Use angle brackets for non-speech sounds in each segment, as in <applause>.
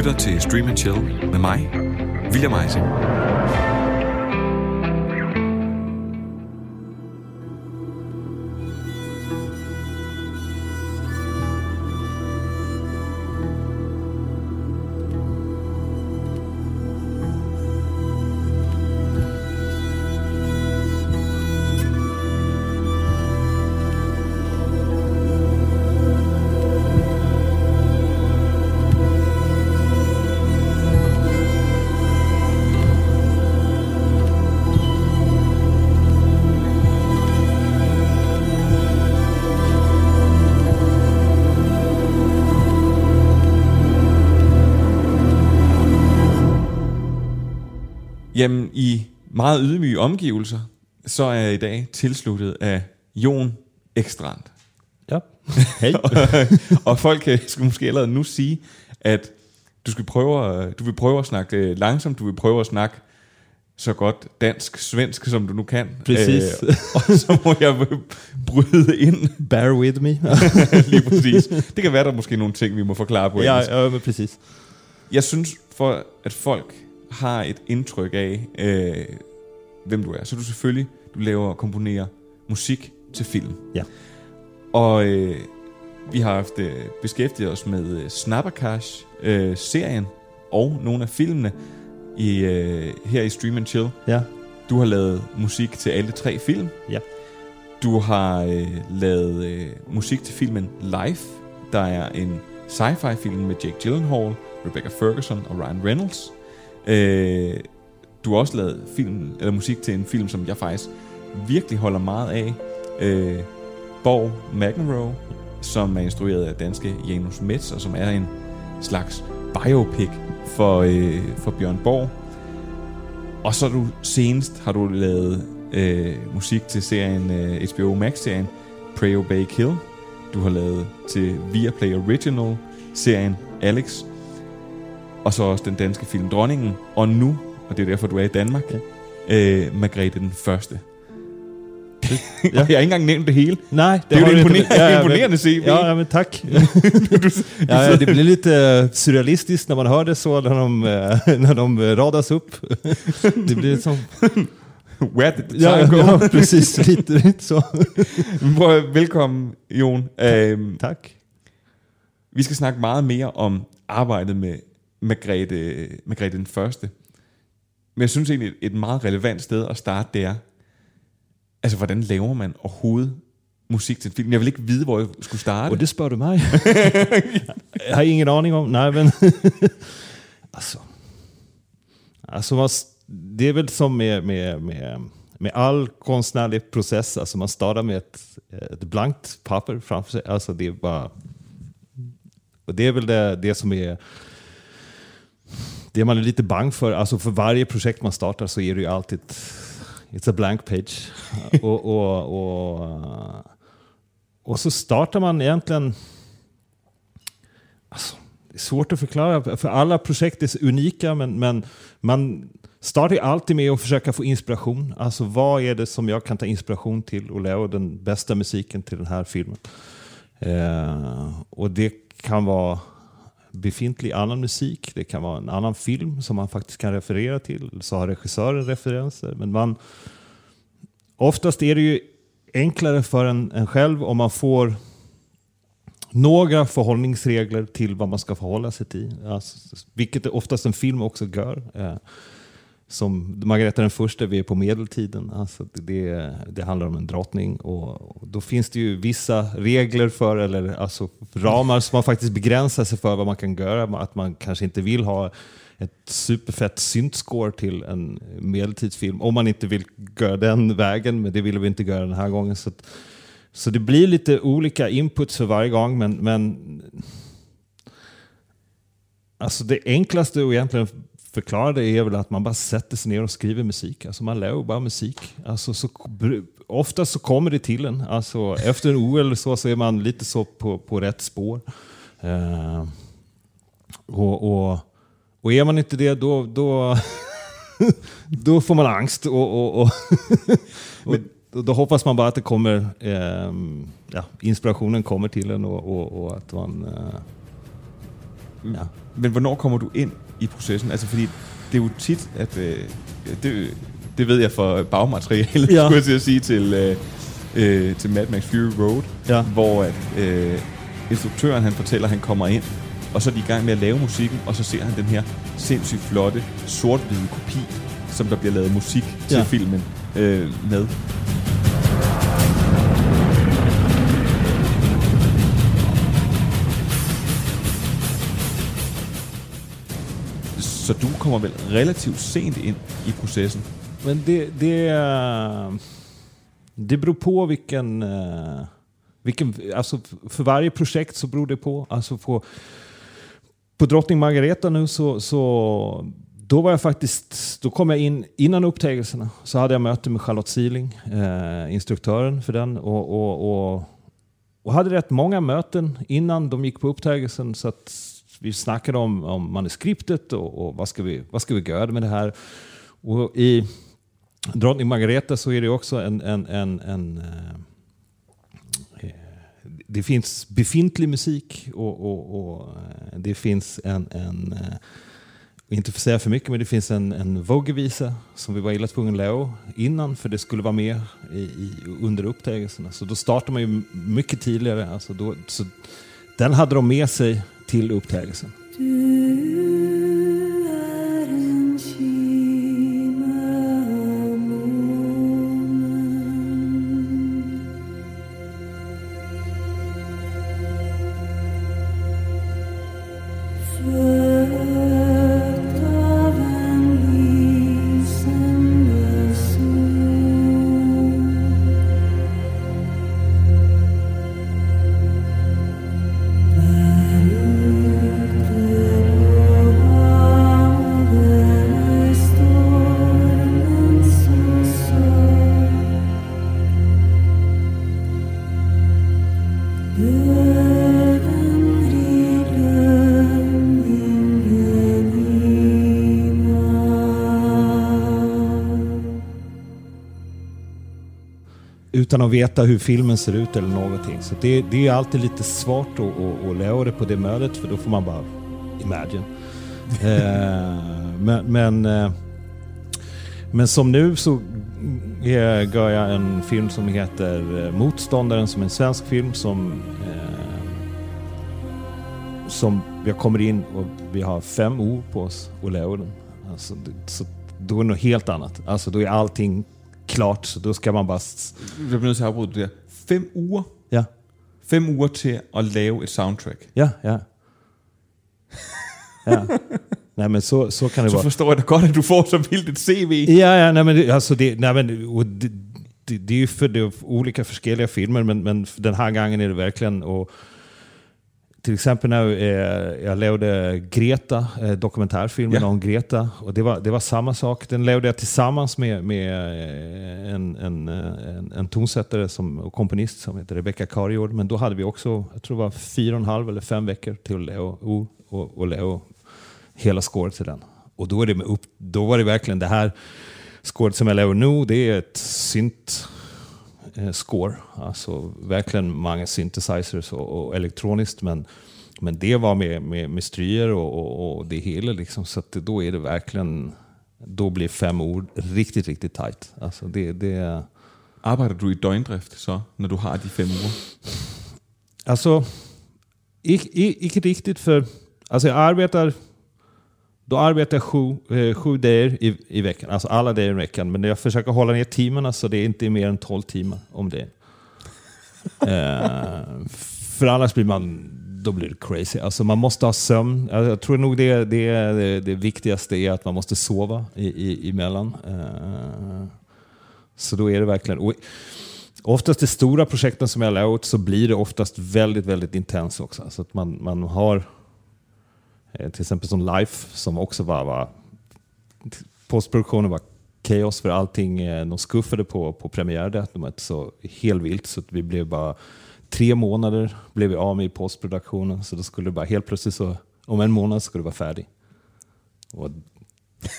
lytter til Stream and Chill med mig, William Eising. Meget ydmyge omgivelser, så er jeg i dag tilsluttet af Jon Ekstrand. Ja. Hej. <laughs> og folk øh, skal måske allerede nu sige, at du, skal prøve, at- du vil prøve at snakke øh, langsomt, du vil prøve at snakke så godt dansk-svensk, som du nu kan. Præcis. Øh, og så må jeg bryde ind Bear with me. <laughs> lige præcis. Det kan være, der er måske nogle ting, vi må forklare på engelsk. ja, ja, men precis. Jeg synes, for at folk har et indtryk af, øh, hvem du er, så du selvfølgelig, du laver og komponerer musik til film. Ja. Og øh, vi har haft øh, beskæftiget os med øh, Snappercash, øh, serien og nogle af filmene i, øh, her i Stream and Chill. Ja. Du har lavet musik til alle tre film. Ja. Du har øh, lavet øh, musik til filmen Life, der er en sci-fi film med Jake Gyllenhaal, Rebecca Ferguson og Ryan Reynolds. Øh, du har også lavet film, eller musik til en film, som jeg faktisk virkelig holder meget af. Øh, Borg McEnroe, som er instrueret af danske Janus Metz, og som er en slags biopic for, øh, for Bjørn Borg. Og så du senest har du lavet øh, musik til serien øh, HBO Max-serien Pray Obey Kill. Du har lavet til Viaplay Original serien Alex. Og så også den danske film Dronningen. Og nu, og det er derfor du er i Danmark, ja. øh, Margrethe den Første. ja. jeg har ikke engang nævnt det hele. Nej, Det er jo et du inte- imponerende, CV. Ja, ja, men tack. ja, ja, det blir lite eh, surrealistiskt när man hör det så, när de, <laughs> eh, när de eh, radas upp. det blir som... Where did the Ja, ja, <laughs> precis. Lite, lite så. <laughs> Velkommen, Jon. Øhm, Tack. vi skal snakke meget mere om arbejdet med Margrethe, Margrethe den Første. Men jeg synes egentlig, et meget relevant sted at starte, det er, altså hvordan laver man overhovedet musik til en film? Jeg vil ikke vide, hvor jeg skulle starte. Och det spör du mig. <laughs> jag har ingen aning om. Nej, men... <laughs> alltså, alltså det är väl som med, med, med, med all konstnärlig process. Alltså man startar med ett, ett blankt papper framför sig. Alltså det är bara... Och det är väl det, det som är... Det man är lite bang för. Alltså för varje projekt man startar så är det ju alltid... It's a blank page. <laughs> och, och, och, och så startar man egentligen... Alltså, det är svårt att förklara, för alla projekt är så unika, men, men man startar ju alltid med att försöka få inspiration. Alltså vad är det som jag kan ta inspiration till och lära den bästa musiken till den här filmen? Eh, och det kan vara befintlig annan musik, det kan vara en annan film som man faktiskt kan referera till, så har regissören referenser. Men man, oftast är det ju enklare för en, en själv om man får några förhållningsregler till vad man ska förhålla sig till. Alltså, vilket oftast en film också gör. Eh, som Margareta den första, vi är på medeltiden. Alltså det, det handlar om en drottning och, och då finns det ju vissa regler för, eller alltså ramar som man faktiskt begränsar sig för vad man kan göra. Att man kanske inte vill ha ett superfett syntscore till en medeltidsfilm. Om man inte vill göra den vägen, men det ville vi inte göra den här gången. Så, att, så det blir lite olika inputs för varje gång, men, men Alltså det enklaste och egentligen förklara det är väl att man bara sätter sig ner och skriver musik. Alltså man lär bara musik. Alltså så, ofta så kommer det till en. Alltså efter en OL så, så är man lite så på, på rätt spår. Eh, och, och, och är man inte det då, då, <laughs> då får man angst. Och, <laughs> och, då hoppas man bara att det kommer, eh, ja, inspirationen kommer till en och, och, och att man... Eh, Ja. Men hvornår kommer du ind i processen? Altså fordi det er jo tit, at øh, det, det ved jeg for bagmaterialet, ja. skulle jeg til at sige, til, øh, øh, til Mad Max Fury Road, Ja. hvor at, øh, instruktøren han fortæller, at han kommer ind, og så er de i gang med at lave musikken, og så ser han den her sindssygt flotte, sort-hvide kopi, som der bliver lavet musik til Ja. filmen øh, med. Så du kommer väl relativt sent in i processen? Men det, det, det beror på vilken, øh, vilken... Alltså för varje projekt så beror det på. Alltså på, på Drottning Margareta nu så, så då var jag faktiskt, då kom jag in innan upptäckelserna. Så hade jag möte med Charlotte Siling, eh, øh, instruktören för den. Och, och, och, och hade rätt många möten innan de gick på upptäckelsen. Så att vi snackade om, om manuskriptet och, och vad, ska vi, vad ska vi göra med det här. Och i Drottning Margareta så är det också en... en, en, en eh, eh det finns befintlig musik och, och, och eh, det finns en, en eh, inte för att säga för mycket, men det finns en, en Vogue-visa som vi var illa tvungna att lära innan för det skulle vara med i, i, under upptägelserna. Så då startar man ju mycket tidigare. Alltså då, så den hade de med sig till upptägelsen. Utan att veta hur filmen ser ut eller någonting. Så det, det är alltid lite svårt att, att, att lära det på det mötet för då får man bara imagine. <laughs> eh, men, men, eh, men som nu så eh, gör jag en film som heter eh, Motståndaren som är en svensk film som eh, som jag kommer in och vi har fem ord på oss att lära den. Alltså, så då är det något helt annat. Alltså då är allting klart, så då ska man bara... Jeg bliver nødt til at afbryde det der. Fem uger. Ja, Fem uger til at lave et soundtrack. ja, ja. ja. Nej men så, så kan det Så vara. forstår jeg da godt, at du får så vildt et CV. Ja, ja, nej men det, alltså det, nej, men, det, det, det är ju för det olika förskeliga filmer, men, men den här gången är det verkligen och till exempel när eh, jag levde Greta, eh, dokumentärfilmen Ja. om Greta, och det var, det var samma sak. Den levde jag tillsammans med, med eh, en, en, en, en tonsättare som, och komponist som heter Rebecca Karjord, men då hade vi också, jag tror det var fyra och en halv eller fem veckor till att lära och, och, och lära hela scoret till den. Och då, är det med upp, då var det verkligen det här scoret som jag lever nu, det är ett synt score. Alltså verkligen många synthesizers och, och elektroniskt. Men, men det var med, med, med stryer och, och, och det hela. Liksom, så att då är det verkligen, då blir fem ord riktigt, riktigt tight. Alltså det, det, Arbejder du i døgndrift så, når du har de fem uger? Alltså, icke, icke riktigt för... Alltså jag arbetar... Då arbetar jag sju, eh, sju dagar i, i veckan, alltså alla dagar i veckan. Men jag försöker hålla ner timmarna så det är inte mer än 12 timmar om det. <laughs> eh, för annars blir man... Då blir det crazy. Alltså man måste ha sömn. Jag, jag tror nog det, det, det, det viktigaste är att man måste sova i, i, emellan. Eh, så då är det verkligen... Och oftast de stora projekten som jag lär ut så blir det oftast väldigt, väldigt intens också. Så att man, man har eh, till exempel som Life som också var, var postproduktionen var kaos för allting. eh, De skuffade på, på premiärdatumet så helt vilt så att vi blev bara tre månader blev vi av med i postproduktionen. Så då skulle det bara helt plötsligt så om en månad skulle det vara färdig. Och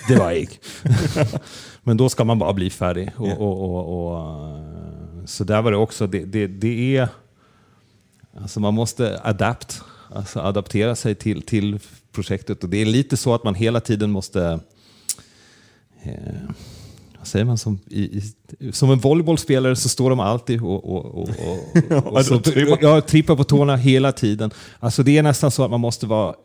det var jag. <laughs> Men då ska man bara bli färdig. Och, och, och, och, eh, så där var det också, det, det, det är, alltså man måste adapt. Alltså adaptera sig till, till projektet. Och det är lite så att man hela tiden måste eh, vad säger man, som, i, i, som en volleybollspelare så står de alltid och, och, och, och, <laughs> och, så, ja, trippar på tårna hela tiden. Alltså det är nästan så att man måste vara,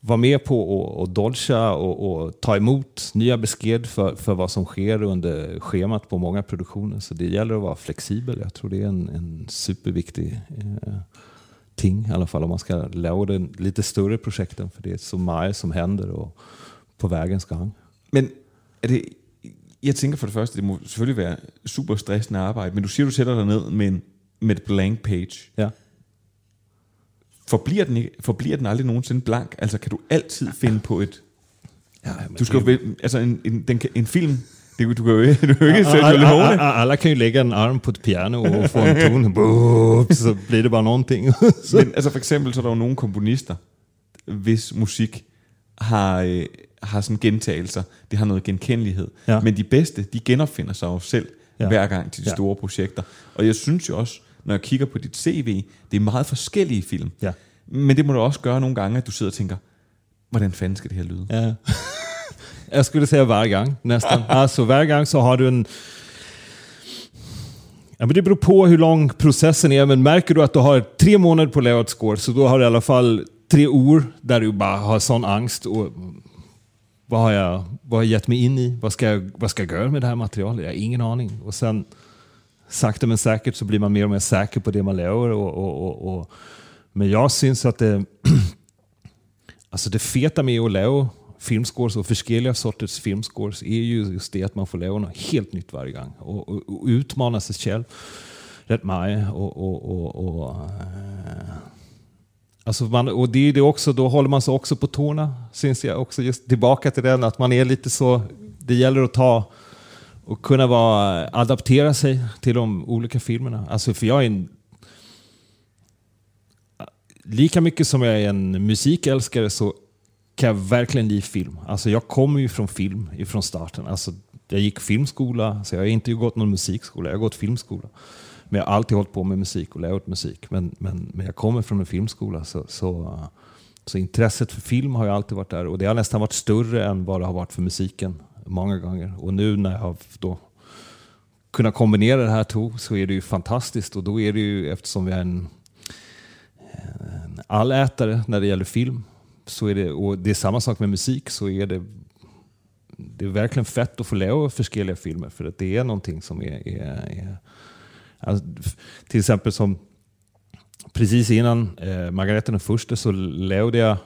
vara med på att och dodga och, och ta emot nya besked för, för vad som sker under schemat på många produktioner. Så det gäller att vara flexibel. Jag tror det är en, en superviktig eh, ting, i alla fall om man ska lära den lite större projekten. För det är så mycket som händer och på vägens gång. Men er det, jeg tænker for det første, det må selvfølgelig være super stressende arbejde, men du siger, du sætter dig ned med, en, med et blank page. Ja. Forbliver den, forbliver den aldrig nogensinde blank? Altså kan du altid finde på et... Ja, Du skal jo det- altså en, en, kan- en film, det, du du kan jo ikke Sergio alla, alla, alla kan ju lägga en arm på ett piano och få en <laughs> ton, Boop, så blir det bara någonting. <laughs> Men altså for eksempel, så er der jo nogle komponister, hvis musik har, øh, har sådan gentagelser, det har noget genkendelighed. Ja. Men de bedste, de genopfinder sig jo selv Ja. hver gang til de Ja. ja. store projekter. Og jeg synes jo også, når jeg kigger på dit CV, det er meget forskellige film. Ja. Men det må du også gøre nogle gange, at du sidder og tænker, hvordan fanden skal det her lyde? Ja. <laughs> Jag skulle säga varje gång nästan. <laughs> Alltså varje gång så har du en... Ja, men det beror på hur lång processen är, men märker du att du har tre månader på layout score så då har du i alla fall tre år där du bara har sån angst. Och vad, har jag, vad har jag gett mig in i? Vad ska, jag, vad ska jag göra med det här materialet? Jag har ingen aning. Och sen sakta men säkert så blir man mer och mer säker på det man gör. Och, och, och, och, men jag syns att det... <clears throat> Alltså det feta med att lära filmscores och förskilliga sorters filmscores är ju just det att man får lära något helt nytt varje gång och, och, och utmana sig själv rätt mycket. Och, och, och, och, eh, alltså man, och det är det också, då håller man sig också på tårna, syns jag också just tillbaka till den, att man är lite så, det gäller att ta och kunna vara, adaptera sig till de olika filmerna. Alltså för jag är en lika mycket som jag är en musikälskare så kan jag verkligen ge film. Alltså jag kommer ju från film ifrån starten. Alltså jag gick filmskola, så jag har inte gått någon musikskola, jag har gått filmskola. Men jag har alltid hållit på med musik och lärt musik. Men, men, men jag kommer från en filmskola så, så, så intresset för film har ju alltid varit där. Och det har nästan varit större än vad det har varit för musiken många gånger. Och nu när jag har då kunnat kombinera det här två så är det ju fantastiskt. Och då är det ju, eftersom vi är en en allätare när det gäller film. Så är det, och det är samma sak med musik, så är det, det är verkligen fett att få lära olika filmer. För att det är någonting som är... är, är alltså, till exempel som precis innan eh, Margareta den första så lärde jag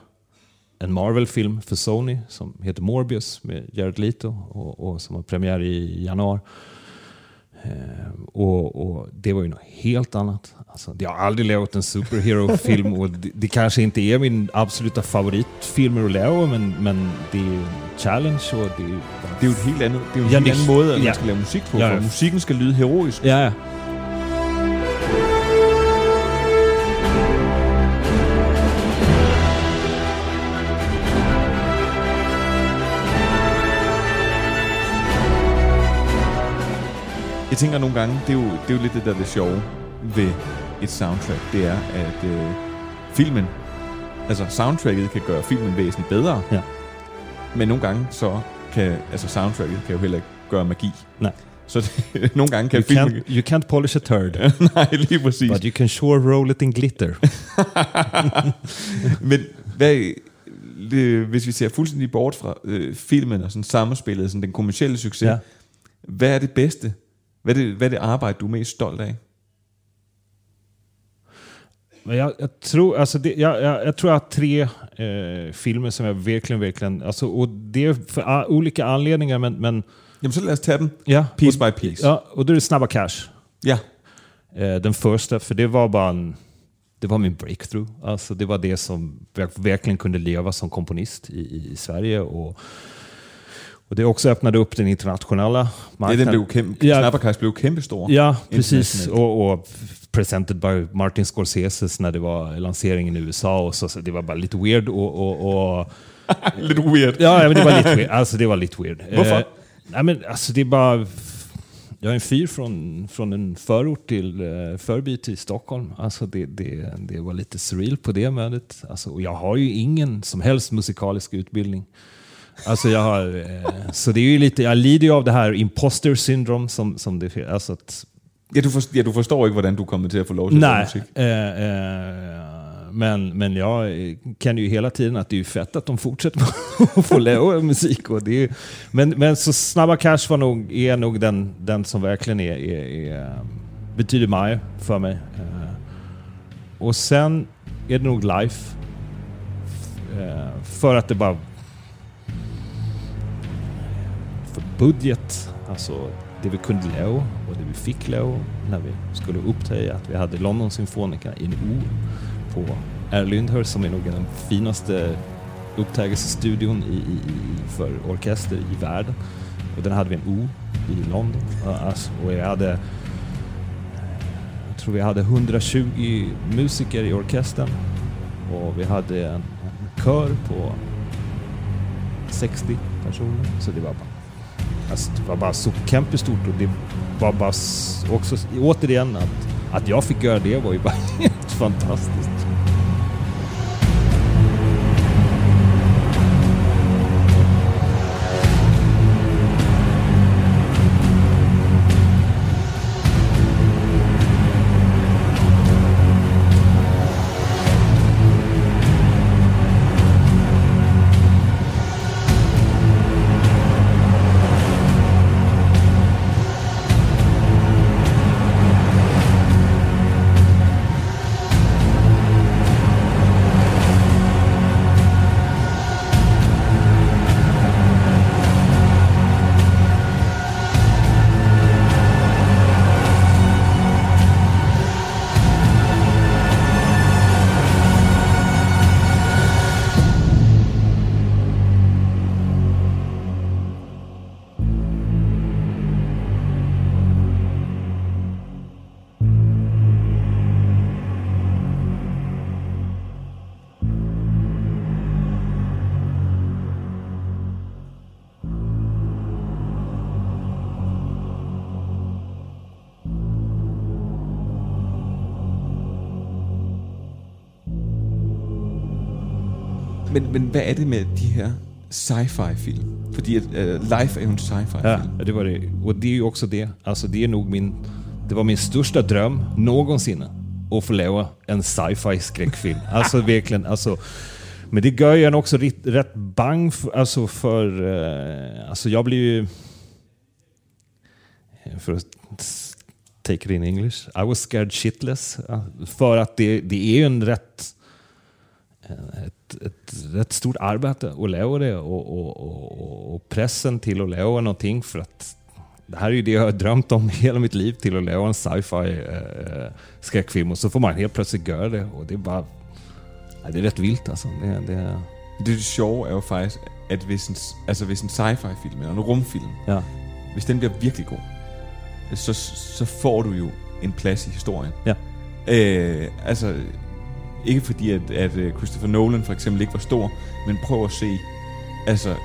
en Marvel-film för Sony som heter Morbius med Jared Leto och, och som har premiär i januari. Eh, och, och det var ju något helt annat. Alltså, jag har aldrig lärt en superhero-film <laughs> och det, det kanske inte är min absoluta favoritfilm att lära men, men det är en challenge och det är ju Det er jo et helt andet, det jo en Ja, helt anden måde, at man ja. skal lave musik på, Ja, ja. musikken skal lyde heroisk. Ja, ja. Jeg tænker nogle gange, det er jo, det er jo lidt det der er det sjove ved et soundtrack, det er, at øh, filmen, altså soundtracket kan gøre filmen væsentligt bedre, Ja. men nogle gange så kan, altså soundtracket kan jo heller ikke gøre magi. Nej. Så det, <laughs> nogle gange kan You filmen... can't, you can't polish a turd, <laughs> Nej, lige præcis. but you can sure roll it in glitter. <laughs> Men hvad, det, hvis vi ser fuldstændig bort fra øh, filmen og sådan sammenspillet, sådan den kommercielle succes, ja. hvad er det bedste? Hvad er det, hvad er det arbejde, du er mest stolt af? Men jag, jag, tror, alltså det, jag, jag, jag tror jag har tre eh, filmer som jag verkligen, verkligen... Alltså, och det är för a, olika anledningar, men... men Jamen, så lad os tage dem ja, piece och, by piece. Ja, och då är det Snabba Cash. ja. Eh, den första, för det var bara en, det var min breakthrough. Alltså det var det som jag verkligen kunde leva som komponist i, i Sverige. Och, och det också öppnade upp den internationella marknaden. den blev Ja. Snapperkast blev kæmpestor. Ja, precis. Och, och presented by Martin Scorsese när det var lanseringen i USA. Och så, så det var bara lite weird. Och, och, och, <laughs> Lidt weird. Ja, ja, men det var lite weird. Alltså det var lite weird. <laughs> Varför? Eh, nej, men alltså det är bara... Jag är en fyr från, från en förort till uh, förby till Stockholm. Alltså det, det, det var lite surreal på det mötet. Alltså, och jag har ju ingen som helst musikalisk utbildning. Alltså jag har, eh, så det är ju lite, jag lider ju av det här imposter syndrome som, som det alltså att, Ja, du, forstår, ja, du förstår inte, hvordan du kommer till att få lov til at lave Nej, musik. eh, eh, men, men jag kan ju hela tiden att det är ju fett att de fortsätter <laughs> att få lära musik. Och det är, men, men så Snabba Cash var nog, är nog den, den som verkligen är, är, är, betyder mig för mig. Och sen är det nog Life. För att det bara... budget, alltså det vi kunde låna och det vi fick låna när vi skulle upptäcka att vi hade London Symfonica in O på R. Lyndhurst som är nog den finaste upptäckelsestudion i, i, i, för orkester i världen. Och den hade vi en O i London. Alltså, och jag hade jag tror vi hade 120 musiker i orkestern och vi hade en, en kör på 60 personer. Så det var bara Alltså, det var bara så kämpestort och det var bara också återigen att, att jag fick göra det var ju bara <laughs> helt fantastiskt. Men, men hvad er det med de her sci-fi film? Fordi at, uh, Life er jo en sci-fi Ja, det var det. Och det är ju också det. Alltså det är nog min... Det var min största dröm någonsin. Att få leva en sci-fi skräckfilm. Alltså <laughs> verkligen. Alltså, men det gör ju en också rätt, rätt bang för, alltså för... eh, alltså jag blir ju... För att take it in English. I was scared shitless. För att det, det är ju en rätt ett, ett rätt stort arbete att lära det och, och, och, och pressen till att lära någonting för att det här är ju det jag har drömt om <laughs> hela mitt liv till att lära en sci-fi eh, skräckfilm och så får man helt plötsligt göra det og det är bara ja, det är rätt vilt alltså. Det, det, Det, det sjove er jo faktisk, at hvis en, hvis en sci-fi film eller en rumfilm, ja, hvis den bliver virkelig god, så, så får du jo en plads i historien. Ja. Øh, altså, ikke fordi at, at øh, Christopher Nolan for eksempel ikke var stor, men prøv at se, altså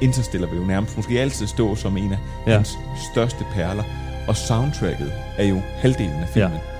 Interstellar vil jo nærmest måske altid stå som en af Ja. ja. hans største perler, og soundtracket er jo halvdelen af filmen. Ja.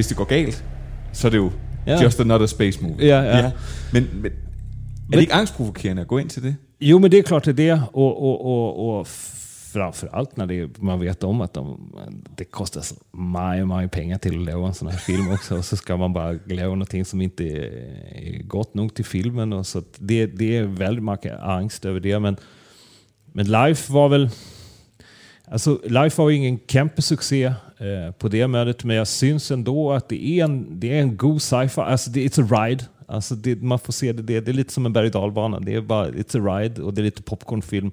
Hvis det går galt, så er det jo Ja. just another space movie. Ja, ja. Men, men, er det ikke angstprovokerende at gå ind til det? Jo, men det är klart det är det. Och, och, och, och framförallt när det, man vet om att de, det kostar så mycket, mycket pengar till att göra en sån här film också. Och så ska man bara göra någonting som inte är, är gott nog till filmen. Och så det, det är väldigt mycket angst över det. Men, men Life var väl... Alltså, Life var ju ingen kämpesuccé eh, på det mötet, men jag syns ändå att det är en, det är en god sci-fi. Alltså, det, it's a ride. Alltså, det, man får se det, det, det är lite som en berg och dalbana. Det är bara, it's a ride och det är lite popcornfilm.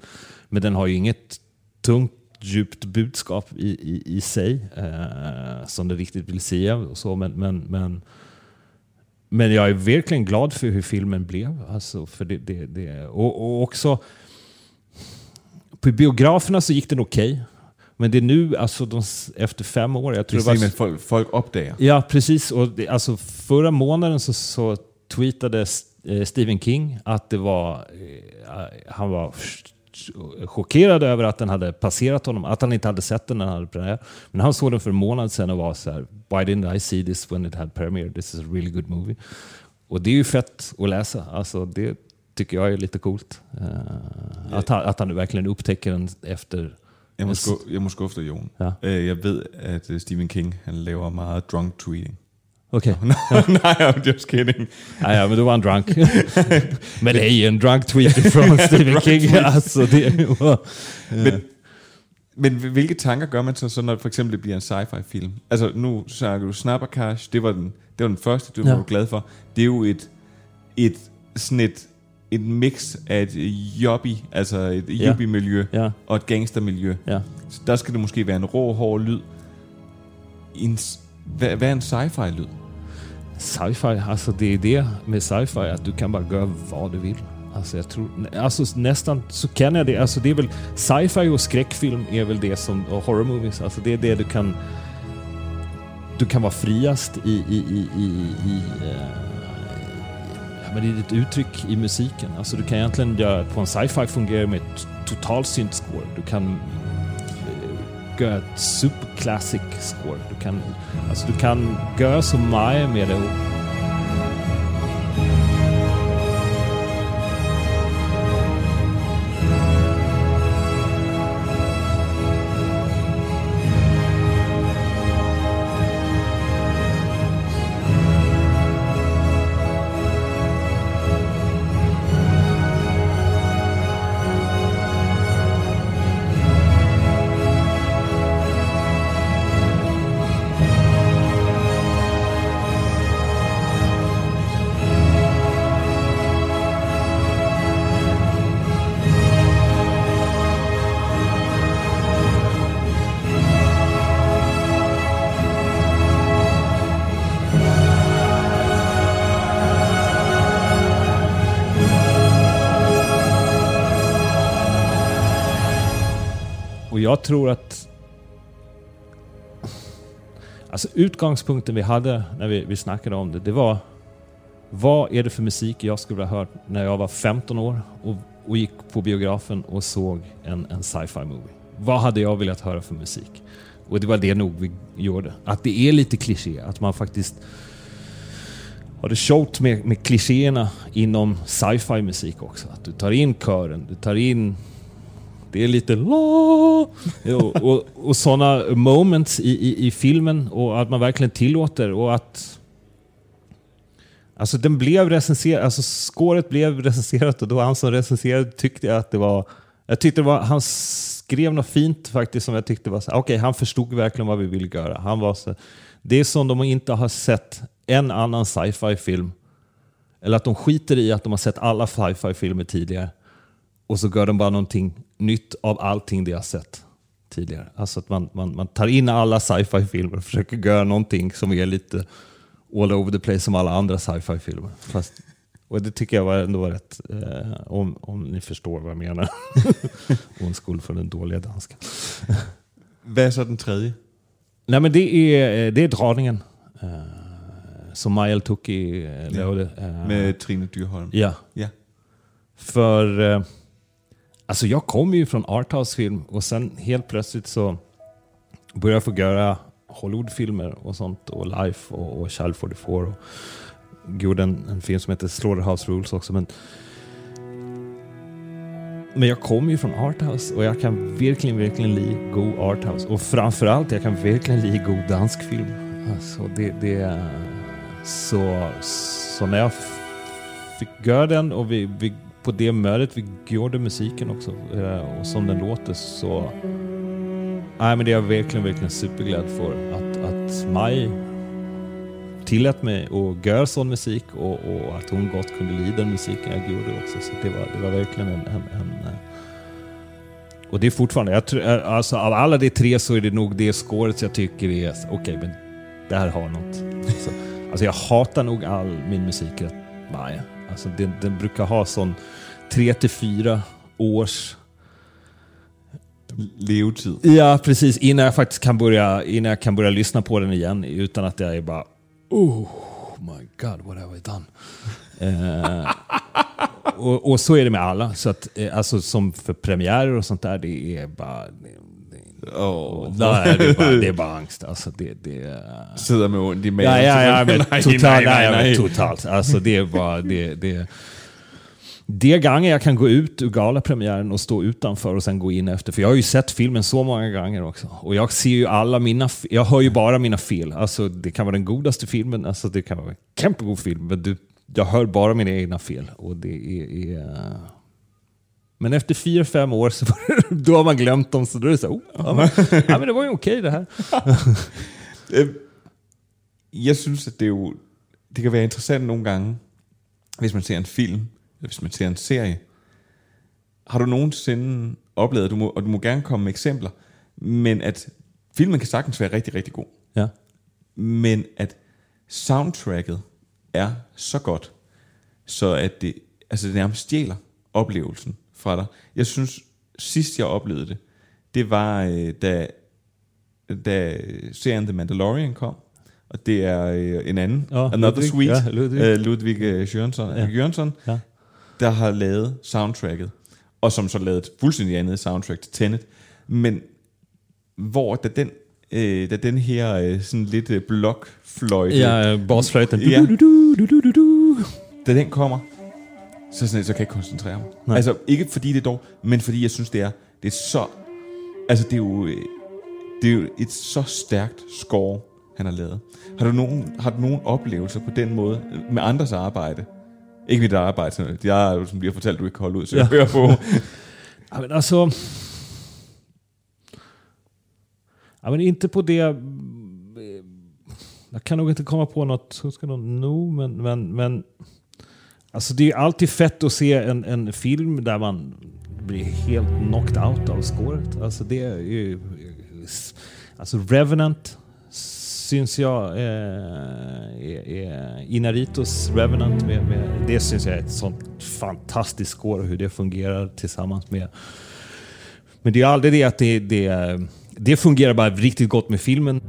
Men den har ju inget tungt, djupt budskap i, i, i sig eh, som det riktigt vill säga. Och så, men, men, men, men jag är verkligen glad för hur filmen blev. Alltså, för det, det, det, och, och också på biograferna så gick den okej. Men det är nu, alltså de, efter fem år, jag tror Det det var... folk, folk opdager. Ja, precis. Och det, alltså, förra månaden så, så tweetade eh, Stephen King att det var, eh, han var chockerad över att den hade passerat honom, att han inte hade sett den när den hade premiär. Men han såg den för en månad sedan och var så här, why didn't I see this when it had premiere? This is a really good movie. Och det är ju fett att läsa. Alltså, det tycker jeg er lite coolt. Eh, at, han, at han verkligen upptäcker den efter... Jeg må, skuffe, jeg må skuffe dig, Jon. Ja. Øh, Jeg ved, at øh, Stephen King han laver meget drunk tweeting. Okej. <laughs> Nej, I'm just kidding. Ja, ja, men då var han drunk. <laughs> men ju en drunk tweet från <laughs> Stephen King. Alltså, det var, Men, men hvilke tanker gør man så, så når det for eksempel det bliver en sci-fi film? Altså nu snakker du Snapper Cash, det var den, det var den første, du Ja. var glad for. Det er jo et, et sådan et, et mix af et jobby, altså et Ja. yuppie-miljø ja, og et gangstermiljø. ja. Så der skal det måske være en rå, hård lyd. En, hvad, hvad er en sci-fi lyd? Sci-fi, alltså det är det med sci-fi, att du kan bara göra vad du vill. Alltså jag tror, alltså nästan så kan jag det. Alltså det är väl, sci-fi och skräckfilm är väl det som, och horror movies, alltså det är det du kan, du kan vara friast i, i, i, i, i eh, ja, men är ditt uttryck i musiken. Alltså du kan egentligen göra, på en sci-fi fungerar med ett total syntscore. Du kan eh, göra ett super classic score. Du kan, alltså du kan göra så mycket med det. Jag tror att... Alltså utgångspunkten vi hade när vi, vi snackade om det, det var vad är det för musik jag skulle ha hört när jag var 15 år och, och gick på biografen och såg en, en sci-fi movie? Vad hade jag velat höra för musik? Och det var det nog vi gjorde. Att det är lite kliché, att man faktiskt har det showt med, med klichéerna inom sci-fi musik också. Att du tar in kören, du tar in det är lite la och, och, och sådana moments i, i, i filmen och att man verkligen tillåter och att Alltså den blev recenserad, alltså skåret blev recenserat och då han som recenserade tyckte jag att det var Jag tyckte det var, han skrev något fint faktiskt som jag tyckte var så okej, okej han förstod verkligen vad vi ville göra. Han var så, det är som de inte har sett en annan sci-fi film eller att de skiter i att de har sett alla sci-fi filmer tidigare och så gör de bara någonting nytt av allting de har sett tidigare. Alltså att man, man, man tar in alla sci-fi filmer och försöker göra någonting som är lite all over the place som alla andra sci-fi filmer. Fast, och det tycker jag var ändå var rätt, eh, om, om ni förstår vad jag menar. <laughs> Ondskuld för den dåliga danskan. Den tredje? Nej men det är, det är dragningen. Eh, som Maja Tuki eh, lavede. Eh, Med Trine Dyrholm. Ja, Ja. För eh, alltså jag kommer ju från arthouse-film och sen helt plötsligt så började jag få göra Hollywoodfilmer och sånt. Och Life och, och Child 44. Och gjorde en, en film som heter Slaughterhouse Rules också. Men, men jag kommer ju från Arthouse och jag kan verkligen, verkligen li god Arthouse. Och framförallt, jag kan verkligen li god dansk film. Alltså, det, det. Så, så när jag fick göra den och vi, vi, på det mötet vi gjorde musiken också eh, och som den låter så... Nej, men det är jag verkligen, verkligen superglad för att, att Maj tillät mig att göra sån musik och, och att hon gott kunde lida den musiken jag gjorde också. Så det var, det var verkligen en... en, en eh, och det är fortfarande, jag tror, eh, alltså av alla de tre så är det nog det scoret jag tycker är, okej men det här har något. Så, alltså jag hatar nog all min musik rätt Maja. Alltså den, den brukar ha sån tre till fyra års Levetid. Ja, precis. Innan jag faktiskt kan börja, innan jag kan börja lyssna på den igen utan att jag är bara Oh my god, what have I done? <laughs> eh, och, och så är det med alla. Så att, eh, alltså, som för premiärer och sånt där, det är bara... Åh. nej, det, är bara det är bara angst. Alltså, det, det, Sidder med ont i maven. Ja, ja, ja, men nej, totalt. <laughs> nej, Nej, nej, totalt. Alltså det är bara... Det, det, det gånger jag kan gå ut ur galapremiären och stå utanför och sen gå in efter. För jag har ju sett filmen så många gånger också. Och jag ser ju alla mina... Jag hör ju bara mina fel. Alltså det kan vara den godaste filmen, alltså det kan vara en kämpegod film. Men du, jag hör bara mina egna fel. Och det är... är eh, men efter fyra, fem år så då har man glömt dem. Så då är det så oh, ja, men, ja, men det var ju okej det här. <laughs> Øh, Jeg synes, at det jo det kan være interessant nogle gange, hvis man ser en film, eller hvis man ser en serie. Har du nogensinde oplevet, du må, og du må gerne komme med eksempler, men at filmen kan sagtens være rigtig, rigtig god, Ja. men at soundtracket er så godt, så at det, altså det nærmest stjæler oplevelsen fra dig. Jeg synes, sidst jeg oplevede det, det var, øh, da, da serien The Mandalorian kom, og det er øh, en anden, Åh, Another Ludwig. Sweet, Ja, Ludwig. øh, Ludwig øh, Jørgensen, Ja. Jørgensen Ja. der har lavet soundtracket, og som så lavede et fuldstændig andet soundtrack til Tenet, men hvor da den, øh, da den her øh, sådan lidt øh, blokfløjte, Ja, øh, basfløjten. Ja. Da den kommer, så, sådan, så kan jeg ikke koncentrere mig. Nej. Altså ikke fordi det er dog, men fordi jeg synes det er, det er så, altså det er jo, øh, det er jo et så stærkt score, han har lavet. Har du nogen, har du nogen oplevelser på den måde øh, med andres arbejde? Ikke mit arbejde, sådan, det er, som bliver fortalt, du ikke kan holde ud, så jeg Ja. hører på. <laughs> Ja, men alltså... Ja, men inte på det... Jag kan nog inte komma på något, ska någon no, men, men, men alltså det är alltid fett att se en, en film där man blir helt knocked out av scoret. Alltså det är ju... Alltså Revenant syns jag eh, är, är Inaritos Revenant med, med, det syns jag är ett sånt fantastiskt score hur det fungerar tillsammans med men det är aldrig det att det, det, det fungerar bara riktigt gott med filmen.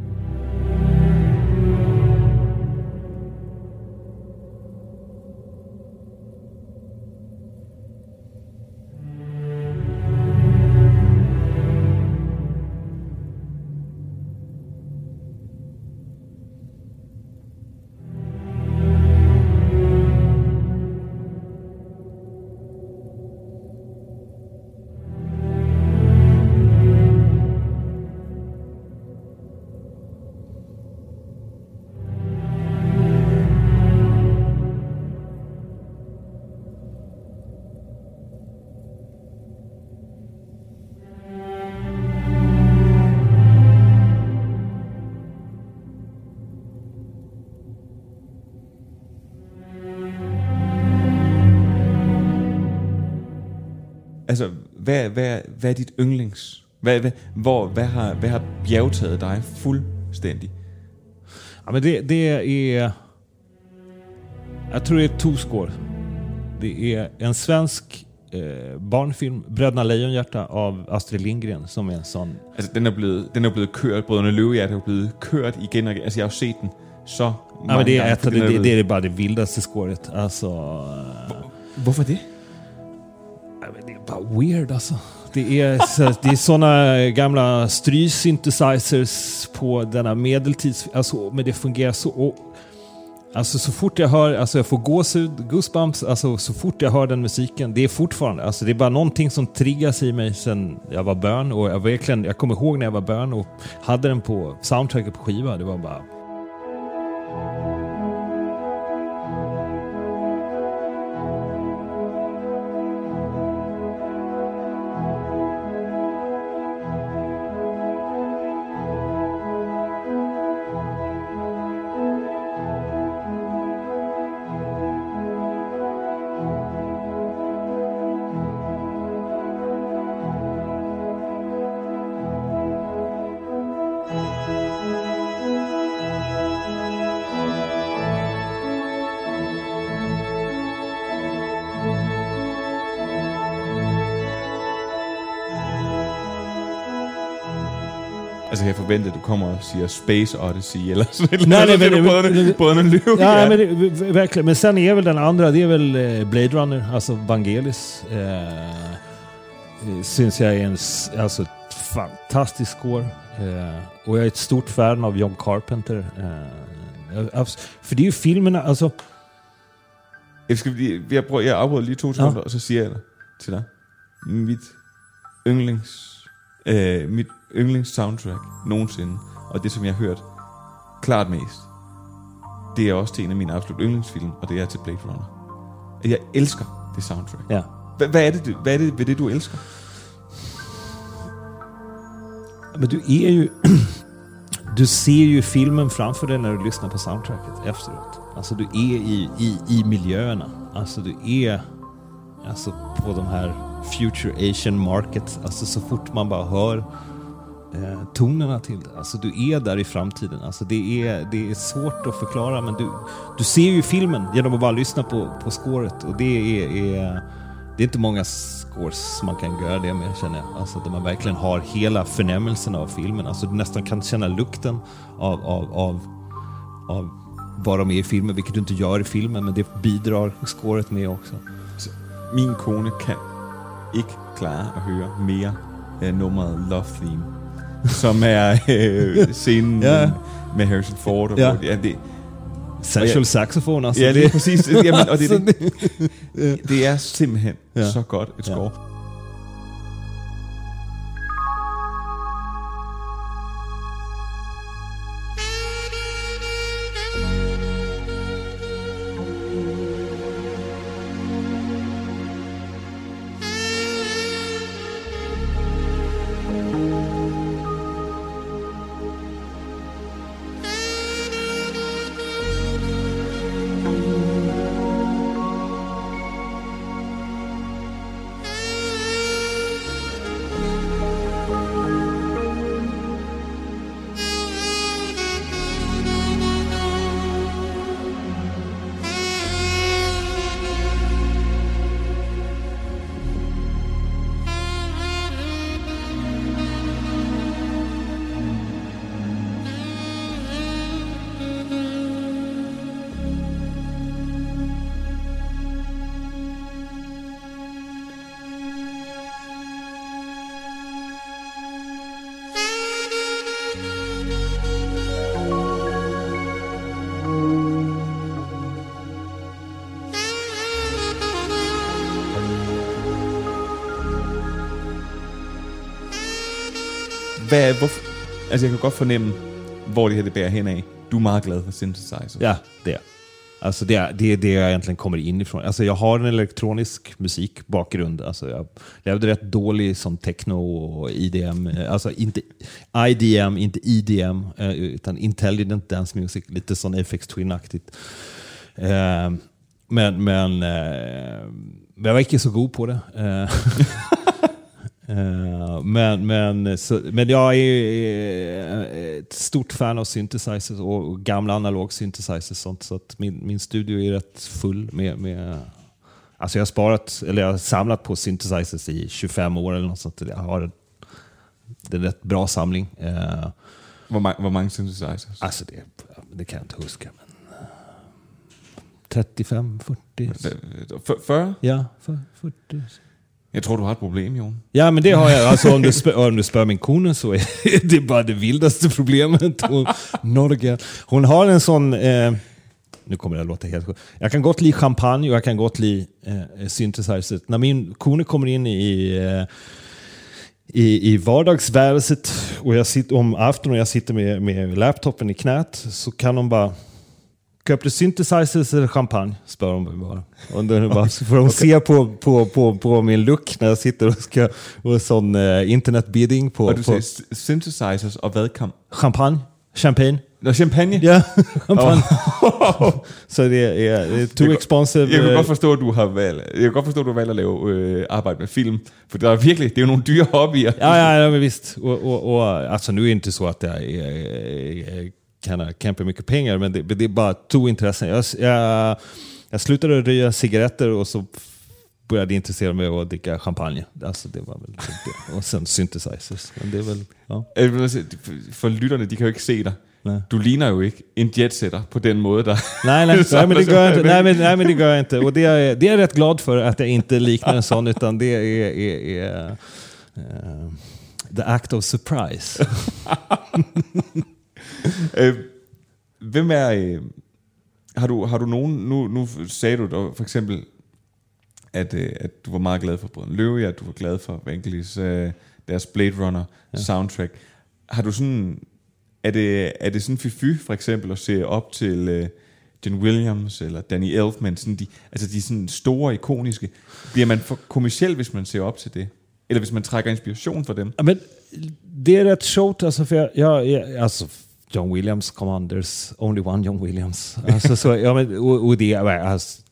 Hvad, hvad, hvad er dit yndlings? Hvad, hvad, hvor, hvad, har, hvad har bjergtaget dig fuldstændig? Ja, men det, det är... Jag tror det är score. Det är en svensk eh, barnfilm, Bröderna Lejonhjärta av Astrid Lindgren, som är en sån... Altså, den er blevet, den er blevet kørt, Brødrene Løvehjerte er jo blevet kørt igen og igen. Altså, jeg har jo set den så Ja, mange men det, är fordi det, det, er det är bara det vildaste scoret. Alltså... eh, Hvorfor det? Men det är bara weird alltså. Det är, så- det är såna gamla stry-synthesizers på denna medeltids... Alltså, men det fungerar så... Och, alltså så fort jag hör, alltså jag får gåshud, goosebumps, alltså så fort jag hör den musiken, det är fortfarande, alltså det är bara någonting som triggas i mig sen jag var barn och jag verkligen, jag kommer ihåg när jag var barn och hade den på soundtracket på skiva, det var bara... Altså, jeg forventer, at du kommer og siger Space Odyssey, eller sådan Nej, nej, men- du brødrene, løv. Ja, men det, verkligen. Men sen är väl den andra, det är väl eh, Blade Runner, alltså Vangelis. Eh, eh, syns jag är en alltså, ett fantastisk score. Eh, och jag är ett stort fan av John Carpenter. Eh, jag- för det är ju filmerna, alltså... Jeg, skal lige, jeg, prøver, jeg afbryder lige to sekunder, og så siger jeg dig til dig. Mit yndlings, øh, mit yndlings soundtrack nogensinde, og det som jeg har hørt klart mest, det er også til en af mine absolut yndlingsfilm, og det er til Blade Runner. Jeg elsker det soundtrack. Ja. Hvad, hvad, er det, hvad er det ved det, du elsker? Men du är ju... <clears throat> Du ser ju filmen framför dig när du lyssnar på soundtracket efteråt. Alltså du är i, i, i miljöerna. Alltså du är alltså, på de här Future Asian Markets. Alltså så fort man bara hör eh, tonerna till det. Alltså du är där i framtiden. Alltså det är, det är svårt att förklara men du, du ser ju filmen genom att bara lyssna på, på scoret. Och det är, är, det är inte många scores man kan göra det med känner jag. Alltså där man verkligen har hela förnämmelsen av filmen. Alltså du nästan kan känna lukten av, av, av, av vad de är i filmen, vilket du inte gör i filmen, men det bidrar scoret med också. Min kone kan ikke klare at høre mere af nummeret Love Theme, som er øh, scenen Ja. med, Harrison Ford. Og Ja. ja, det, Sensual saxofon alltså. ja, det er præcis. Jamen, og det, det, <laughs> det er simpelthen Ja. så godt et Ja. Hvad, hvor, altså jeg kan godt fornemme, hvor det her det bærer hen af. Du er meget glad for synthesizer. Ja, det är Alltså det, är- det är det jag egentligen kommer in ifrån. Alltså jag har en elektronisk musikbakgrund. Alltså jag levde rätt dålig som techno och IDM. Alltså inte IDM, inte IDM, eh, utan Intelligent Dance Music. Lite sån FX Twin-aktigt. Eh, men, men, eh, men jag var inte så god på det. <laughs> Eh, men, men, så, men jag är eh, ett stort fan av synthesizers och, och gamla analog synthesizers. Sånt, så att min, min studio är rätt full med, med Alltså jag har sparat, eller jag har samlat på synthesizers i 25 år eller något sånt. Jag har en, det är en rätt bra samling. Mange, hvor mange synthesizers? alltså det, det kan jag inte huska. Men, eh, 35, 40? F- 40? Ja, för- 40. Jag tror, du har ett problem, Jon. Ja, men det har jag. Alltså, om, du spör, om du spör min kone så är <laughs> det bara det vildaste problemet. Hon, Norge. hon har en sån... Eh, nu kommer det att låta helt sjukt. Jag kan gott li champagne och jag kan gott li eh, synthesizer. När min kone kommer in i, eh, i, i vardagsvärelset och jag sitter, om aftonen och jag sitter med, med laptopen i knät så kan hon bara du synthesizers eller champagne? Spör mig bara. Och då bara så får hon <laughs> se på, på, på, på min look när jag sitter och ska och sån eh, internetbidding på, Och du på säger synthesizers och vad champagne. Champagne. Nå, champagne? Ja, champagne. <laughs> <laughs> Så det är, det är too kan- expensive. Jeg kan eh, godt forstå, at du har valgt, jeg kan godt forstå, at du har valgt at lave øh, arbejde med film. For der er virkelig, det er jo nogle dyre hobbyer. Ja, ja, ja men visst. Och, och, och, alltså, nu är det inte så att jag eh, kan kämpa mycket pengar, men det, det är bara två intressen. Jag, jag, jag slutade röja cigaretter och så började intressera mig av att dricka champagne. Alltså, det var väl det. Och sen synthesizers. Men det är väl, ja. For lytterne, de kan jo ikke se dig. Nej. Du ligner jo ikke en jetsetter på den måde, der... Nej, nej, <laughs> nej, men det gör jag <laughs> inte. Nej, men, nej, men det gör jag inte. Och det är, det är jag rätt glad för att jag inte liknar en sån, utan det är, är, är eh, the act of surprise. <laughs> <laughs> Øh, hvem er... Øh, har, du, har du nogen... Nu, nu sagde du da for eksempel, at, øh, at du var meget glad for Brøden Løve, at du var glad for Vangelis, øh, deres Blade Runner ja. soundtrack. Har du sådan... Er det, er det sådan fy for eksempel at se op til øh, Jen Williams eller Danny Elfman? Sådan de, altså de sådan store, ikoniske. Bliver man for kommersiel, hvis man ser op til det? Eller hvis man trækker inspiration fra dem? Men det är rätt short, alltså, för jag, jag, jag, alltså John Williams, there's only one John Williams. Alltså, så, ja, men, og, og det er, altså,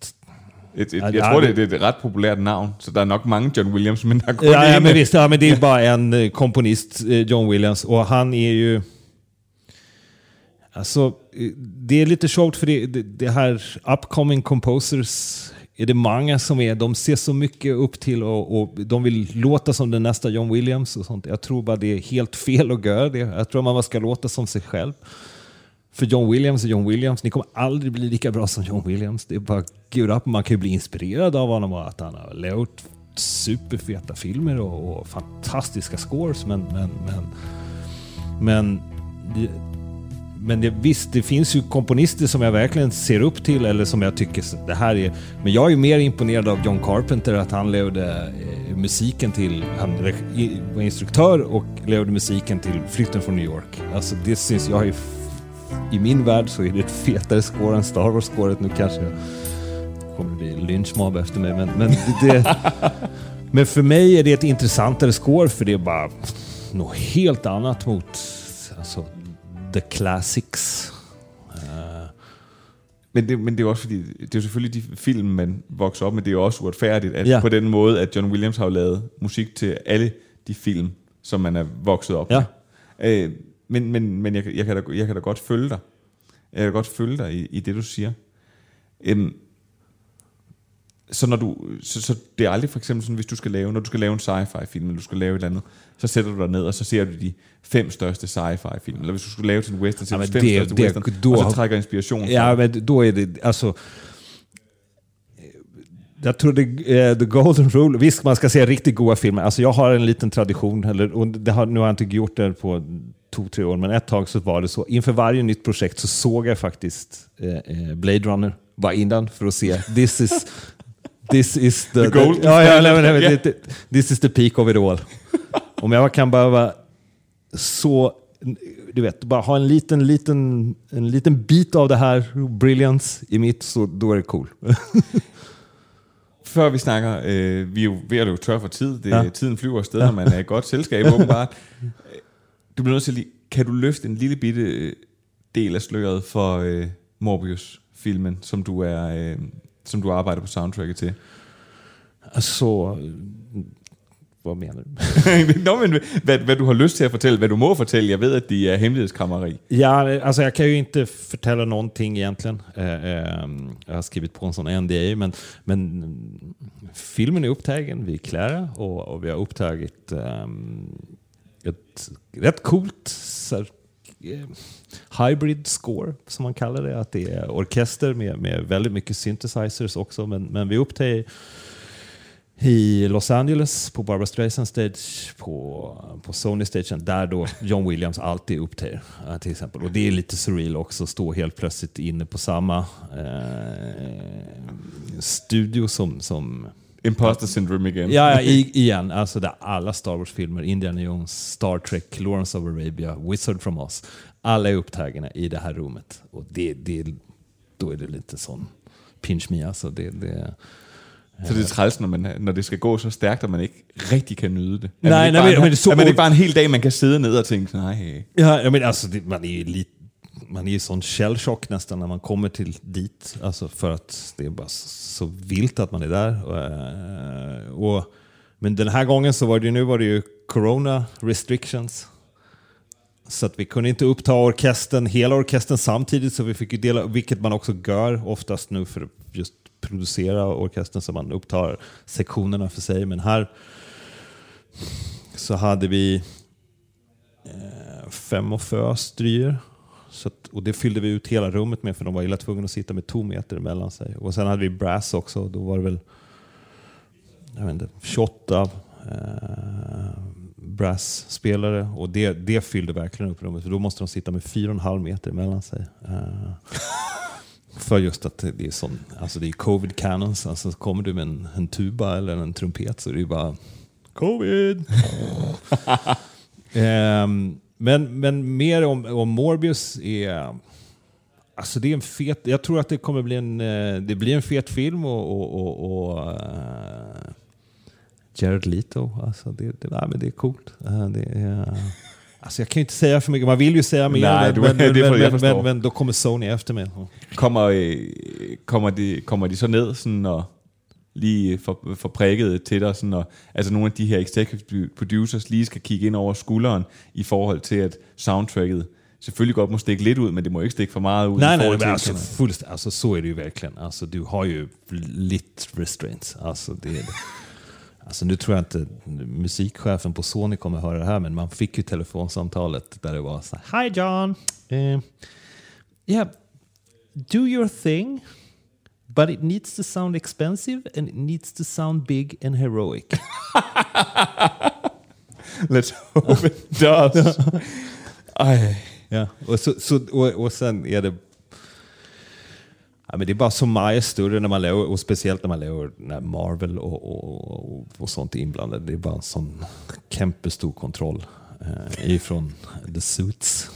Et, et, jeg det tror, det. det, det er et ret populært navn, så der er nok mange John Williams, men der er kun ja, ja, en. men visst, ja, men det är bara en eh, komponist, eh, John Williams, och han är ju... Alltså, eh, det är lite short för det, det, det här upcoming composers är det många som är, de ser så mycket upp till och, och de vill låta som den nästa John Williams och sånt. Jag tror bara det är helt fel att göra det. Jag tror man bara ska låta som sig själv. För John Williams är John Williams. Ni kommer aldrig bli lika bra som John Williams. Det är bara gud upp. Man kan ju bli inspirerad av honom och att han har gjort superfeta filmer och, och fantastiska scores. Men, men, men, men, men det, visst, det finns ju komponister som jag verkligen ser upp till eller som jag tycker det här är... Men jag är ju mer imponerad av John Carpenter att han levde eh, musiken till... Han var instruktör och levde musiken till Flytten från New York. Alltså det syns jag är... f- I min värld så är det ett fetare score än Star Wars-scoret. Nu kanske jag kommer det bli lynchmobb efter mig, men, men det... <laughs> Men för mig är det ett intressantare score för det är bara något helt annat mot alltså, the classics. Eh, Men det, men det er også fordi, det er jo selvfølgelig de film, man vokser op med, det er jo også uretfærdigt, at Ja. på den måde, at John Williams har jo lavet musik til alle de film, som man er vokset op Ja. med. Øh, men men, men jeg, kan- jeg, kan da, jeg kan da godt følge dig. Jeg kan da godt følge dig i, i det, du siger. Øhm, så, når du, så, så det er aldrig for eksempel sådan, hvis du skal lave, når du skal lave en sci-fi film, eller du skal lave et eller andet, så sætter du dig ned, og så ser du de fem største sci-fi film. Eller hvis du skulle lave til en western, så Ja, ja, de fem det- største det- western, og har- så trækker inspiration fra Ja, men då är det alltså... Jag tror det är the golden rule. Visst, man ska se riktigt goda filmer. Alltså jag har en liten tradition, eller, och det har, nu har jag inte gjort det på två, tre år, men ett tag så var det så. Inför varje nytt projekt så såg jag faktiskt eh, eh, Blade Runner bara innan för att se. This is, this is the... The golden ja, ja, nej, nej, det- This is the peak of it all. Om jag kan behöva så, du vet, bara ha en liten, liten, en liten bit av det här brilliance i mitt, så då är det cool. Før vi snakker, øh, vi er jo ved at løbe tør for tid. Det, Ja. Tiden flyver afsted, ja. når man er i godt selskab, åbenbart. Du bliver nødt til lige, kan du løfte en lille bitte øh, del af sløret for øh, Morbius-filmen, som du er, øh, som du arbejder på soundtracket til? Så, vad menar du? <laughs> Nå, men hvad, hvad du har lyst til at fortælle, hvad du må fortælle. Jeg ved, at det er hemmelighedskrammeri. Ja, alltså jag kan ju inte förtälla någonting egentligen. Eh, eh, jag har skrivit på en sån NDA, men, men filmen är upptagen, vi är klara och, och vi har upptagit ehm, ett rätt coolt Eh, hybrid score, som man kallar det. Att det är orkester med, med väldigt mycket synthesizers också, men, men vi upptäckte i Los Angeles på Barbra Streisand Stage på, på Sony Stagen där då John Williams alltid uppträder eh, till exempel. Och det är lite surreal också att stå helt plötsligt inne på samma eh, studio som, som Imposter syndrome igen. Ja, ja i, <laughs> igen. Alltså där alla Star Wars-filmer, Indiana Jones, Star Trek, Lawrence of Arabia, Wizard from Oz. Alla är upptagna i det här rummet. Och det, det, då är det lite sån pinch me alltså. Det, det, Så det er træls, når, man, når det skal gå så stærkt, at man ikke rigtig kan nyde det. Nej, er men- men det er er man ikke bare en hel dag, man kan sidde ned og tænke, nej, Ja, jag menar, alltså, det, man är ju lite man är ju sån källchock nästan när man kommer till dit. Alltså för att det är bara så, vilt att man är där. Och, och, men den här gången så var det ju, nu var det ju corona restrictions. Så att vi kunde inte uppta orkestern, hela orkestern samtidigt, så vi fick ju dela, vilket man också gör oftast nu för att just producera orkestern, så man upptar sektionerna för sig. Men här så hade vi eh, fem och Fö stryer. Så att, och det fyllde vi ut hela rummet med för de var illa tvungna att sitta med två meter mellan sig. Och sen hade vi brass också. Då var det väl jag vet inte, 28 eh, brassspelare. Och det, det fyllde verkligen upp rummet. För då måste de sitta med fyra och en halv meter mellan sig. Eh, för just att det är sån, alltså det är covid cannons. Alltså kommer du med en, en tuba eller en trumpet så är det ju bara covid. <laughs> eh, men, men mer om, om Morbius är... Alltså det är en fet... Jag tror att det kommer bli en, eh, det blir en fet film och... och, och, och eh, Jared Leto, alltså det, det, nej, men det är coolt. Eh, det är, alltså jag kan ju inte säga för mycket, man vill ju säga mer, Nej, men, men, <laughs> men, men, men, då kommer Sony efter mig. kommer, kommer, de, kommer de så ned sådan og lige for, for prikket til dig, sådan og, altså nogle af de her executive producers lige skal kigge ind over skulderen i forhold til, at soundtracket selvfølgelig godt må stikke lidt ud, men det må ikke stikke for meget ud. Nej, nej, forhold men alltså, fullst, alltså så är det ju verkligen. Alltså, du har ju lit restraints. Alltså, det, alltså, nu tror jag inte musikchefen på Sony kommer höra det här, men man fick ju telefonsamtalet där det var så här, Hi John! Uh, yeah, do your thing, but it needs to sound expensive and it needs to sound big and heroic. <laughs> Let's hope it does. Ja, och, så, så, och, och sen är det... Ja, men det är bara så mycket större när man lever, och speciellt när man lever när Marvel och, och, och, och sånt är inblandade. Det är bara en sån kämpestor kontroll eh, ifrån the suits.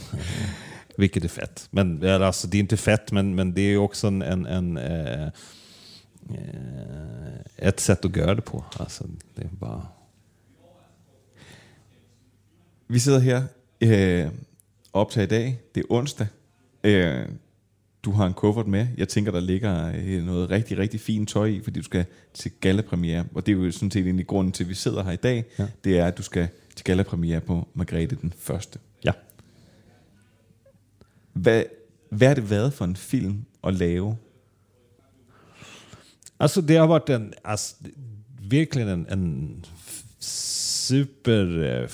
Eh, vilket är fett. Men alltså, det är inte fett, men, men det är också en, en, en eh, eh, ett sätt att göra det på. Alltså, det är bara... Vi sidder her øh, og optager i dag. Det er onsdag. Øh, du har en kuffert med. Jeg tænker, der ligger øh, noget rigtig, rigtig fint tøj i, fordi du skal til gallapremiere. Og det er jo sådan set egentlig grunden til, at vi sidder her i dag. Ja. Det er, at du skal til gallapremiere på Margrethe den første. Hvad, hvad har det været for en film at lave? Alltså det har varit en, alltså, verkligen en, en super eh,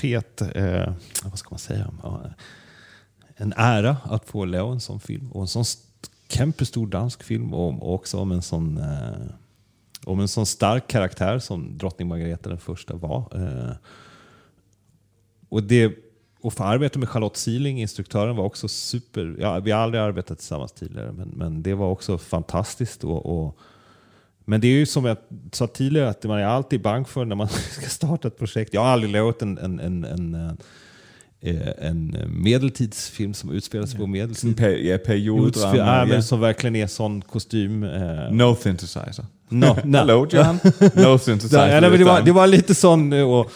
fet, eh, vad ska man säga, en ära att få leva en sån film. Och en sån kämpestor dansk film och, och också om en sån eh, om en sån stark karaktär som drottning Margareta den första var. Eh. Och det och få arbeta med Charlotte Siling, instruktören, var också super. Ja, vi har aldrig arbetat tillsammans tidigare, men, men det var också fantastiskt. Och, och, men det är ju som jag sa tidigare, att man är alltid bank för när man <laughs> ska starta ett projekt. Jag har aldrig lovat en, en, en, en, eh, en medeltidsfilm som utspelar sig på medeltid. per, ja, periodedrama. Ja, men som verkligen är sån kostym. Eh, No synthesizer. no, <laughs> no. Hello, John. <laughs> No synthesizer. Ja, det, var, det var lite sån eh, och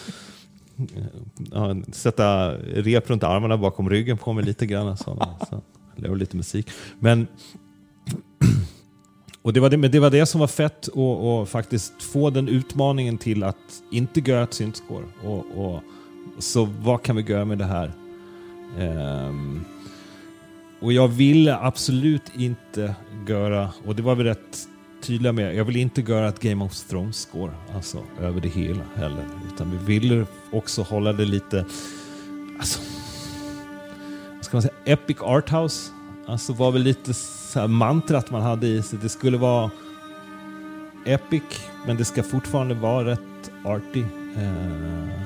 ja, sätta rep runt armarna bakom ryggen på mig lite grann. Alltså. Så, så, lite musik. Men, <clears throat> och det, var det, men det var det som var fett och, och faktiskt få den utmaningen till att inte göra ett syntskår. Och, och, så vad kan vi göra med det här? Um, och jag ville absolut inte göra, och det var väl rätt tydliga med, jag vill inte göra ett Game of Thrones score, alltså över det hela heller. Utan vi vill också hålla det lite, alltså, vad ska man säga, Epic Arthouse. Alltså var väl lite så här mantrat man hade i sig. Det skulle vara epic, men det ska fortfarande vara rätt arty. Eh,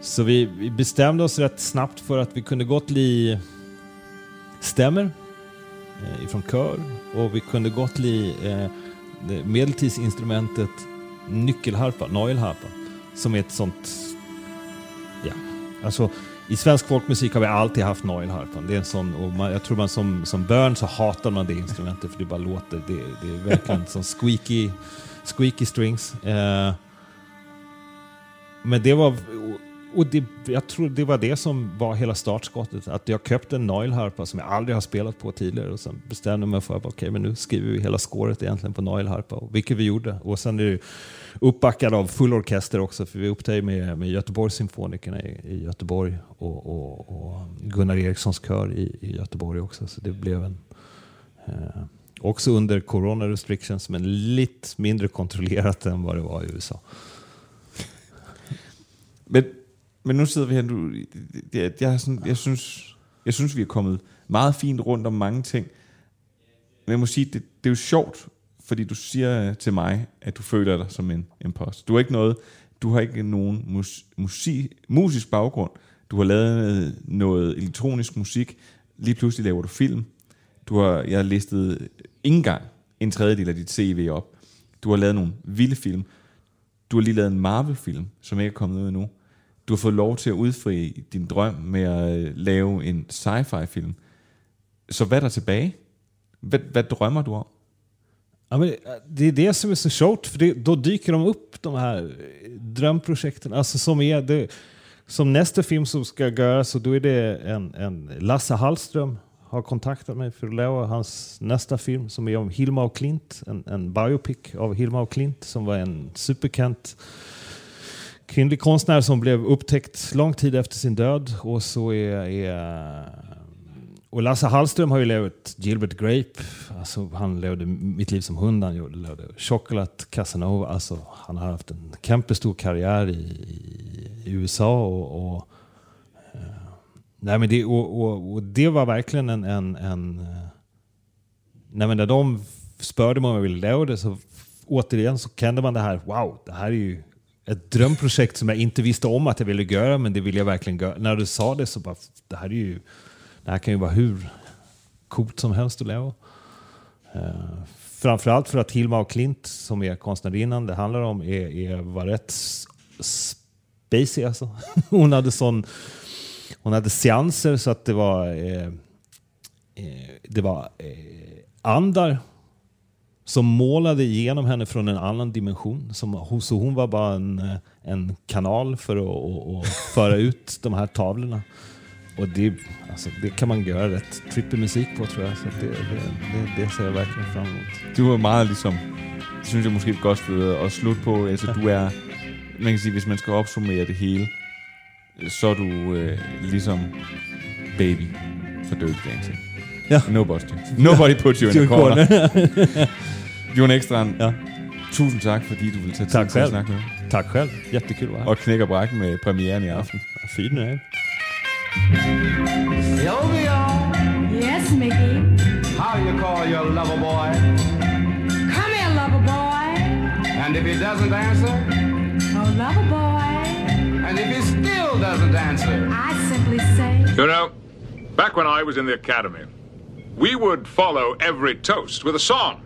så vi, vi bestämde oss rätt snabbt för att vi kunde gott bli stämmer Eh, ifrån kör och vi kunde gott li eh, medeltidsinstrumentet nyckelharpa, nagelharpa, som är ett sånt... Ja, alltså i svensk folkmusik har vi alltid haft nagelharpan. Det är en sån, och man, jag tror man som, som barn så hatar man det instrumentet för det bara låter. Det, det är verkligen som squeaky, squeaky strings. Eh, men det var, och det, jag tror det var det som var hela startskottet. Att jag köpte en nailharpa som jag aldrig har spelat på tidigare och sen bestämde jag mig för att okay, men nu skriver vi hela scoret egentligen på nailharpa, vilket vi gjorde. Och sen är det uppbackad av full orkester också, för vi upptog med, med Göteborgssymfonikerna i, i Göteborg och, och, och Gunnar Erikssons kör i, i Göteborg också. Så det blev en eh, Också under corona restrictions, men lite mindre kontrollerat än vad det var i USA. Men, men nu sidder vi her nu. Jeg, jeg, sådan, jeg, synes, jeg synes, vi er kommet meget fint rundt om mange ting. Men jeg må sige, det, det er jo sjovt, fordi du siger til mig, at du føler dig som en imposter. Du har ikke noget, du har ikke nogen mus, musik, musisk baggrund. Du har lavet noget elektronisk musik. Lige pludselig laver du film. Du har, jeg har listet ikke engang en tredjedel af dit CV op. Du har lavet nogle vilde film. Du har lige lavet en Marvel-film, som ikke er kommet ud endnu. Du har fået lov til at udfri din drøm med at øh, lave en sci-fi-film. Så hvad er der tilbage? Hvad, hvad drømmer du om? Ja, men det är det som är så short, för det, då dyker de upp de här eh, drömprojekten. Alltså som, är det, som nästa film som ska göras, så då är det en, en Lasse Hallström har kontaktat mig för att lära hans nästa film som är om Hilma och Klint, en, en biopic av Hilma och Klint som var en superkant kvinnlig konstnär som blev upptäckt lång tid efter sin död. Och så är, är eh, och Lasse Hallström har ju levt Gilbert Grape, alltså han levde Mitt liv som hund, han levde Chocolate Casanova, alltså han har haft en kämpestor karriär i, i, USA och, och eh, Nej, men det, och, och, och det var verkligen en... en, en eh, nej, men när de spörde mig om jag ville leva det så återigen så kände man det här, wow, det här är ju ett drömprojekt som jag inte visste om att jag ville göra, men det ville jag verkligen göra. När du sa det så bara, det här är ju, det här kan ju vara hur coolt som helst att leva. Uh, framförallt för att Hilma och Klint, som är konstnärinnan det handlar om, är, är, var rätt spacey alltså. <laughs> Hon hade sån hon hade seanser så att det var, eh, eh, det var eh, andar som målade igenom henne från en annan dimension. Som, så hon var bara en, en kanal för att och, och föra ut de här tavlorna. Och det, alltså, det kan man göra rätt trippig musik på tror jeg. Så det, det, det, det ser jeg verkligen fram emot. Du er meget ligesom, det synes jeg måske et godt sted at slutte på. Altså, du er, man kan sige, hvis man skal opsummere det hele, så er du øh, ligesom baby for Dirty Dancing. Ja. Nobody, nobody put you in <laughs> a corner. <laughs> Jon Ekstrand, Ja. tusind tak, fordi du ville tage tid Tak til at snakke med mig. Tack själv, jättekul att vara här. Og knæk og bræk med premieren i aften. Fin är Sylvia, Yes, Mickey. how you call your lover boy? Come here, lover boy. And if he doesn't answer, Oh, lover boy. and if he still doesn't answer, I simply say, You know, back when I was in the academy, we would follow every toast with a song.